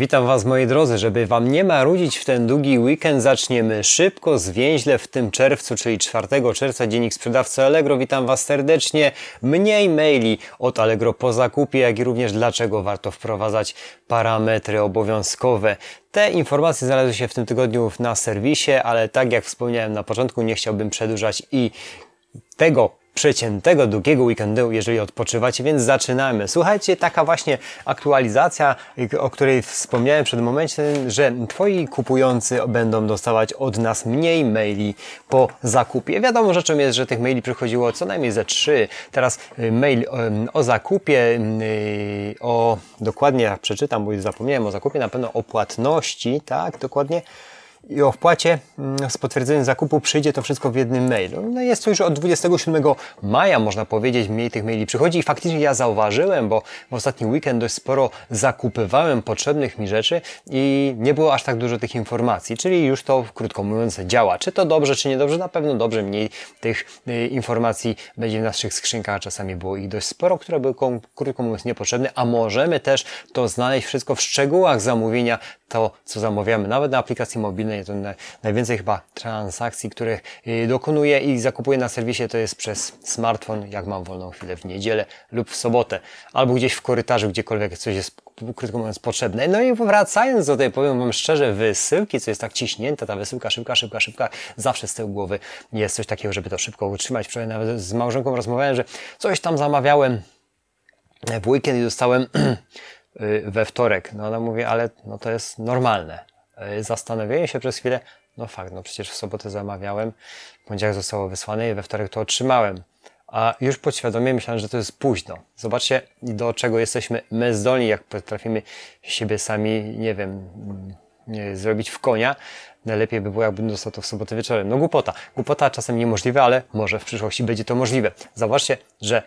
Witam Was moi drodzy, żeby Wam nie marudzić w ten długi weekend, zaczniemy szybko, zwięźle w tym czerwcu, czyli 4 czerwca, dziennik sprzedawcy Allegro. Witam Was serdecznie. Mniej maili od Allegro po zakupie, jak i również dlaczego warto wprowadzać parametry obowiązkowe. Te informacje znalazły się w tym tygodniu na serwisie, ale tak jak wspomniałem na początku, nie chciałbym przedłużać i tego przeciętego, długiego weekendu, jeżeli odpoczywacie, więc zaczynamy. Słuchajcie, taka właśnie aktualizacja, o której wspomniałem przed momentem, że Twoi kupujący będą dostawać od nas mniej maili po zakupie. Wiadomo rzeczą jest, że tych maili przychodziło co najmniej ze trzy. Teraz y, mail o, o zakupie, y, o dokładnie, przeczytam, bo już zapomniałem o zakupie, na pewno o płatności, tak, dokładnie i o wpłacie mm, z potwierdzeniem zakupu przyjdzie to wszystko w jednym mailu. No jest to już od 27 maja, można powiedzieć, mniej tych maili przychodzi i faktycznie ja zauważyłem, bo w ostatni weekend dość sporo zakupywałem potrzebnych mi rzeczy i nie było aż tak dużo tych informacji, czyli już to, krótko mówiąc, działa. Czy to dobrze, czy niedobrze? Na pewno dobrze, mniej tych y, informacji będzie w naszych skrzynkach, czasami było ich dość sporo, które były, krótko mówiąc, niepotrzebne, a możemy też to znaleźć wszystko w szczegółach zamówienia, to co zamawiamy, nawet na aplikacji mobilnej to najwięcej chyba transakcji, których y, dokonuję i zakupuję na serwisie, to jest przez smartfon, jak mam wolną chwilę w niedzielę lub w sobotę, albo gdzieś w korytarzu, gdziekolwiek coś jest krótko mówiąc, potrzebne. No i wracając do tej, powiem Wam szczerze, wysyłki, co jest tak ciśnięte, ta wysyłka szybka, szybka, szybka, zawsze z tyłu głowy jest coś takiego, żeby to szybko utrzymać. Wczoraj nawet z małżonką rozmawiałem, że coś tam zamawiałem w weekend i dostałem we wtorek. No ona mówi, ale no to jest normalne. E, zastanowienie się przez chwilę, no fakt, no przecież w sobotę zamawiałem, poniedziałek zostało wysłane i we wtorek to otrzymałem. A już podświadomie myślałem, że to jest późno. Zobaczcie, do czego jesteśmy my zdolni, jak potrafimy siebie sami, nie wiem, nie, zrobić w konia. Najlepiej by było, jakbym dostał to w sobotę wieczorem. No głupota. Głupota czasem niemożliwe, ale może w przyszłości będzie to możliwe. Zobaczcie, że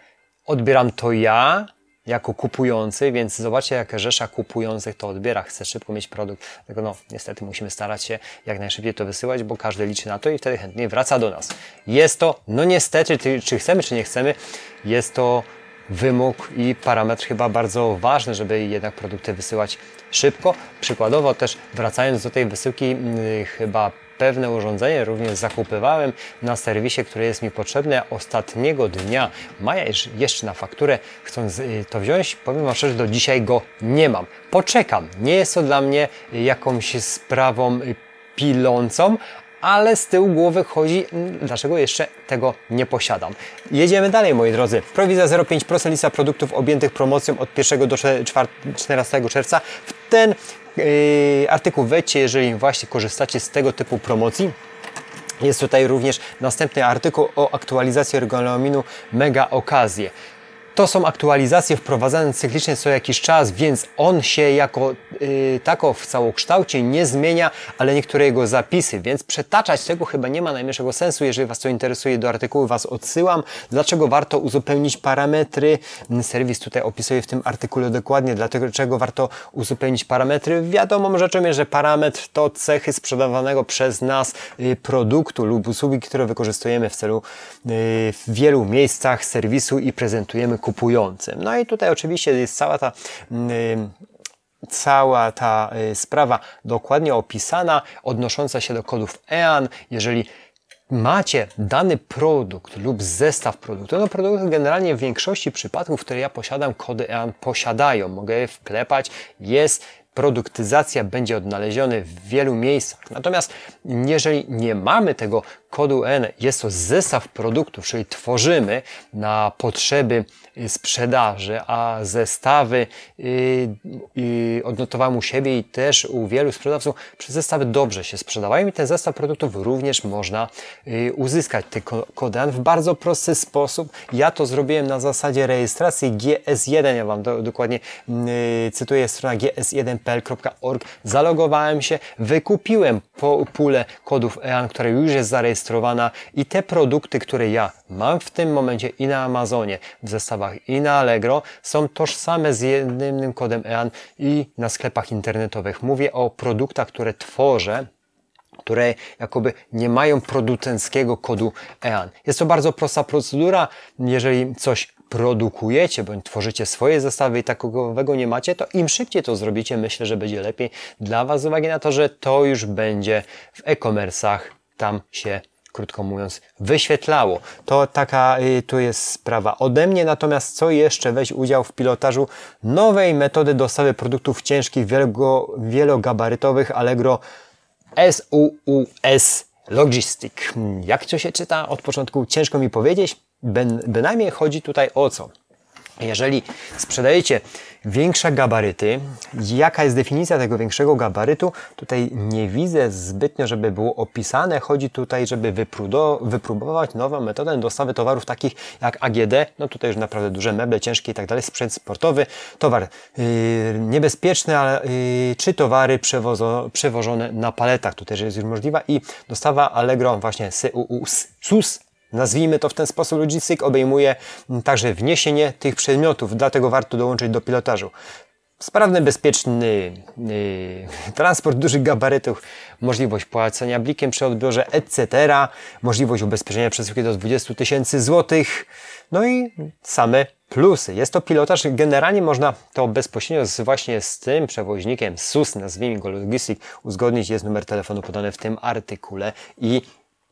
odbieram to ja, jako kupujący, więc zobaczcie, jak rzesza kupujących to odbiera. Chce szybko mieć produkt. Dlatego no, niestety musimy starać się jak najszybciej to wysyłać, bo każdy liczy na to i wtedy chętnie wraca do nas. Jest to, no niestety, czy chcemy, czy nie chcemy, jest to wymóg i parametr chyba bardzo ważny, żeby jednak produkty wysyłać szybko. Przykładowo też wracając do tej wysyłki, yy, chyba pewne urządzenie również zakupywałem na serwisie, które jest mi potrzebne ostatniego dnia maja jeszcze na fakturę. Chcąc y, to wziąć, powiem Wam szczerze, do dzisiaj go nie mam. Poczekam. Nie jest to dla mnie jakąś sprawą y, pilącą, ale z tyłu głowy chodzi, mm, dlaczego jeszcze tego nie posiadam. Jedziemy dalej, moi drodzy. Prowizja 0,5% lista produktów objętych promocją od 1 do 14 czerwca. W ten artykuł wejdźcie, jeżeli właśnie korzystacie z tego typu promocji. Jest tutaj również następny artykuł o aktualizacji regulaminu Mega Okazje. To są aktualizacje wprowadzane cyklicznie co jakiś czas, więc on się jako yy, tako w całokształcie nie zmienia, ale niektóre jego zapisy, więc przetaczać tego chyba nie ma najmniejszego sensu. Jeżeli Was to interesuje, do artykułu Was odsyłam. Dlaczego warto uzupełnić parametry? Serwis tutaj opisuje w tym artykule dokładnie, dlaczego warto uzupełnić parametry. Wiadomą rzeczą jest, że parametr to cechy sprzedawanego przez nas yy, produktu lub usługi, które wykorzystujemy w celu yy, w wielu miejscach serwisu i prezentujemy kupującym. No i tutaj oczywiście jest cała ta mm, cała ta y, sprawa dokładnie opisana, odnosząca się do kodów EAN. Jeżeli macie dany produkt lub zestaw produktów, no produkty generalnie w większości przypadków, które ja posiadam, kody EAN posiadają. Mogę je wklepać, jest produktyzacja będzie odnaleziony w wielu miejscach. Natomiast jeżeli nie mamy tego kodu N, jest to zestaw produktów, czyli tworzymy na potrzeby y, sprzedaży, a zestawy yy, yy, odnotowałem u siebie i też u wielu sprzedawców, zestawy dobrze się sprzedawają i ten zestaw produktów również można uzyskać. Ten kod N w bardzo prosty sposób. Ja to zrobiłem na zasadzie rejestracji GS1, ja Wam do, dokładnie cytuję strona gs1pl.org. Zalogowałem się, wykupiłem po pulę kodów EAN, która już jest zarejestrowana zarejestrowana i te produkty, które ja mam w tym momencie i na Amazonie, w zestawach i na Allegro, są tożsame z jednym kodem EAN i na sklepach internetowych. Mówię o produktach, które tworzę które jakoby nie mają producenckiego kodu EAN. Jest to bardzo prosta procedura. Jeżeli coś produkujecie bądź tworzycie swoje zestawy i takowego nie macie, to im szybciej to zrobicie, myślę, że będzie lepiej dla Was z uwagi na to, że to już będzie w e-commerce'ach tam się krótko mówiąc, wyświetlało. To taka y, tu jest sprawa ode mnie, natomiast co jeszcze weź udział w pilotażu nowej metody dostawy produktów ciężkich, wielo, wielogabarytowych Allegro SUUS Logistic. Jak to się czyta? Od początku ciężko mi powiedzieć. Bynajmniej chodzi tutaj o co? Jeżeli sprzedajecie większe gabaryty, jaka jest definicja tego większego gabarytu? Tutaj nie widzę zbytnio, żeby było opisane. Chodzi tutaj, żeby wypróbować nową metodę dostawy towarów takich jak AGD, no tutaj już naprawdę duże meble, ciężkie i tak dalej, sprzęt sportowy, towar yy, niebezpieczny, ale, yy, czy towary przewozo, przewożone na paletach, tutaj jest już możliwa. I dostawa Allegro właśnie SUS nazwijmy to w ten sposób, logistyk obejmuje także wniesienie tych przedmiotów, dlatego warto dołączyć do pilotażu. Sprawny, bezpieczny yy, transport dużych gabarytów, możliwość płacenia blikiem przy odbiorze, etc., możliwość ubezpieczenia przesyłki do 20 tysięcy złotych, no i same plusy. Jest to pilotaż, generalnie można to bezpośrednio z, właśnie z tym przewoźnikiem SUS, nazwijmy go Logistic, uzgodnić, jest numer telefonu podany w tym artykule i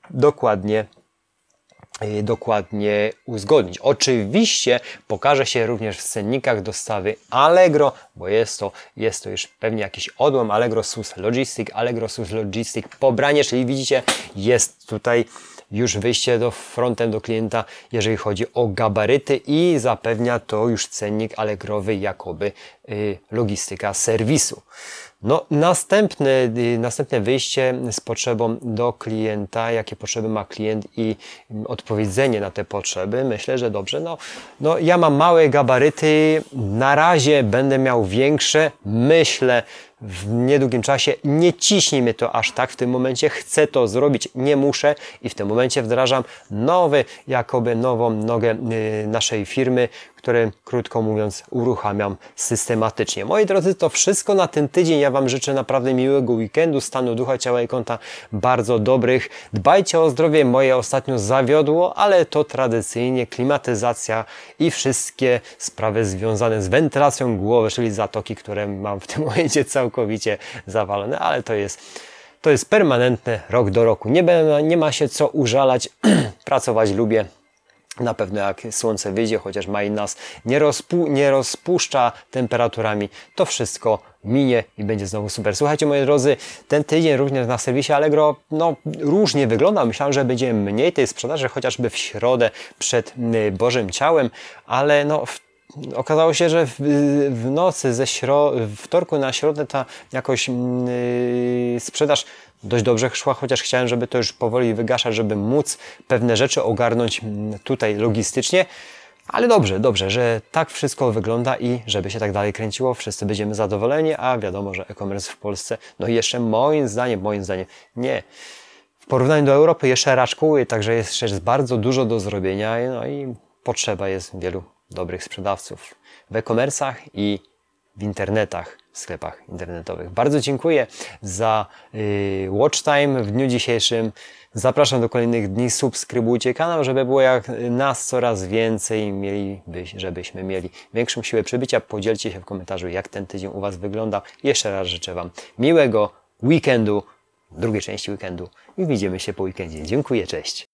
dokładnie dokładnie uzgodnić. Oczywiście pokaże się również w cennikach dostawy Allegro, bo jest to, jest to już pewnie jakiś odłam Allegro SUS Logistic, Allegro SUS Logistic pobranie, czyli widzicie jest tutaj już wyjście do frontem do klienta, jeżeli chodzi o gabaryty i zapewnia to już cennik Allegrowy jakoby y, logistyka serwisu. No, następne, y, następne wyjście z potrzebą do klienta, jakie potrzeby ma klient i odpowiedzenie na te potrzeby. Myślę, że dobrze. No, no ja mam małe gabaryty, na razie będę miał większe. Myślę, w niedługim czasie. Nie ciśnij mnie to aż tak w tym momencie. Chcę to zrobić, nie muszę i w tym momencie wdrażam nowy, jakoby nową nogę y, naszej firmy, które krótko mówiąc uruchamiam systematycznie. Moi drodzy, to wszystko na ten tydzień. Ja Wam życzę naprawdę miłego weekendu, stanu ducha, ciała i konta bardzo dobrych. Dbajcie o zdrowie. Moje ostatnio zawiodło, ale to tradycyjnie klimatyzacja i wszystkie sprawy związane z wentylacją głowy, czyli zatoki, które mam w tym momencie całkowicie zawalone, ale to jest to jest permanentne, rok do roku. Nie, nie ma się co użalać, pracować lubię. Na pewno jak słońce wyjdzie, chociaż maj nas nie, rozpu nie rozpuszcza temperaturami, to wszystko minie i będzie znowu super. Słuchajcie moi drodzy, ten tydzień również na serwisie Allegro no, różnie wygląda. Myślałem, że będzie mniej tej sprzedaży, chociażby w środę przed y, Bożym Ciałem, ale no okazało się, że w, w nocy ze śro wtorku na środę ta jakoś yy, sprzedaż dość dobrze szła, chociaż chciałem, żeby to już powoli wygaszać, żeby móc pewne rzeczy ogarnąć mm, tutaj logistycznie. Ale dobrze, dobrze, że tak wszystko wygląda i żeby się tak dalej kręciło, wszyscy będziemy zadowoleni, a wiadomo, że e-commerce w Polsce, no jeszcze moim zdaniem, moim zdaniem, nie. W porównaniu do Europy jeszcze raczkuje, także jeszcze jest bardzo dużo do zrobienia, no i potrzeba jest wielu dobrych sprzedawców w e-commerce'ach i w internetach, w sklepach internetowych. Bardzo dziękuję za yy, watch time w dniu dzisiejszym. Zapraszam do kolejnych dni, subskrybujcie kanał, żeby było jak nas coraz więcej, mieli, żebyśmy mieli większą siłę przybycia. Podzielcie się w komentarzu, jak ten tydzień u Was wygląda. Jeszcze raz życzę Wam miłego weekendu, drugiej części weekendu i widzimy się po weekendzie. Dziękuję, cześć!